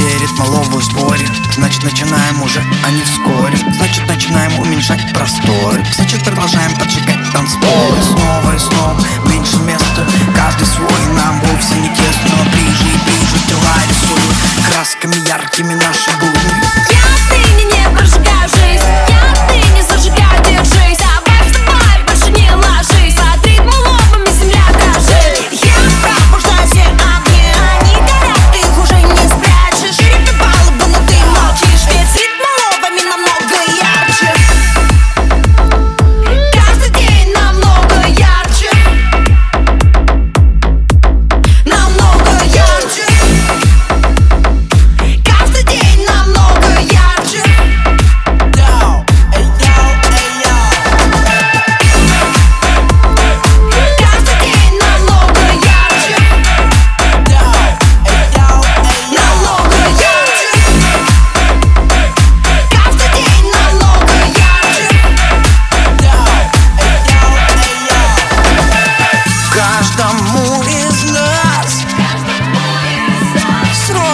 все ритмы ловы в сборе. Значит начинаем уже, а не вскоре. Значит начинаем уменьшать просторы. Значит продолжаем поджигать танцполы. Снова и снова меньше места. Каждый свой нам вовсе не тесно. Но ближе и ближе тела рисуют Красками яркими наши будни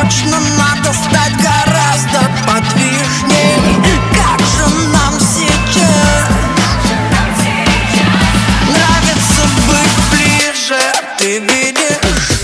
точно надо стать гораздо подвижнее. Как же нам сейчас? Нравится быть ближе, а ты видишь?